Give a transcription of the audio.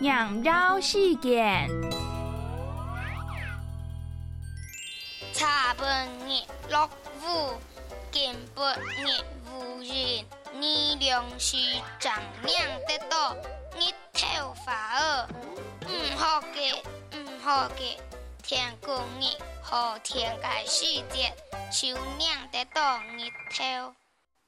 仰绕事件，茶本夜落雨，见不日无人，你良是长量得多，日头发恶，唔好个，唔好个，天公日好天界世界，修两得多日头。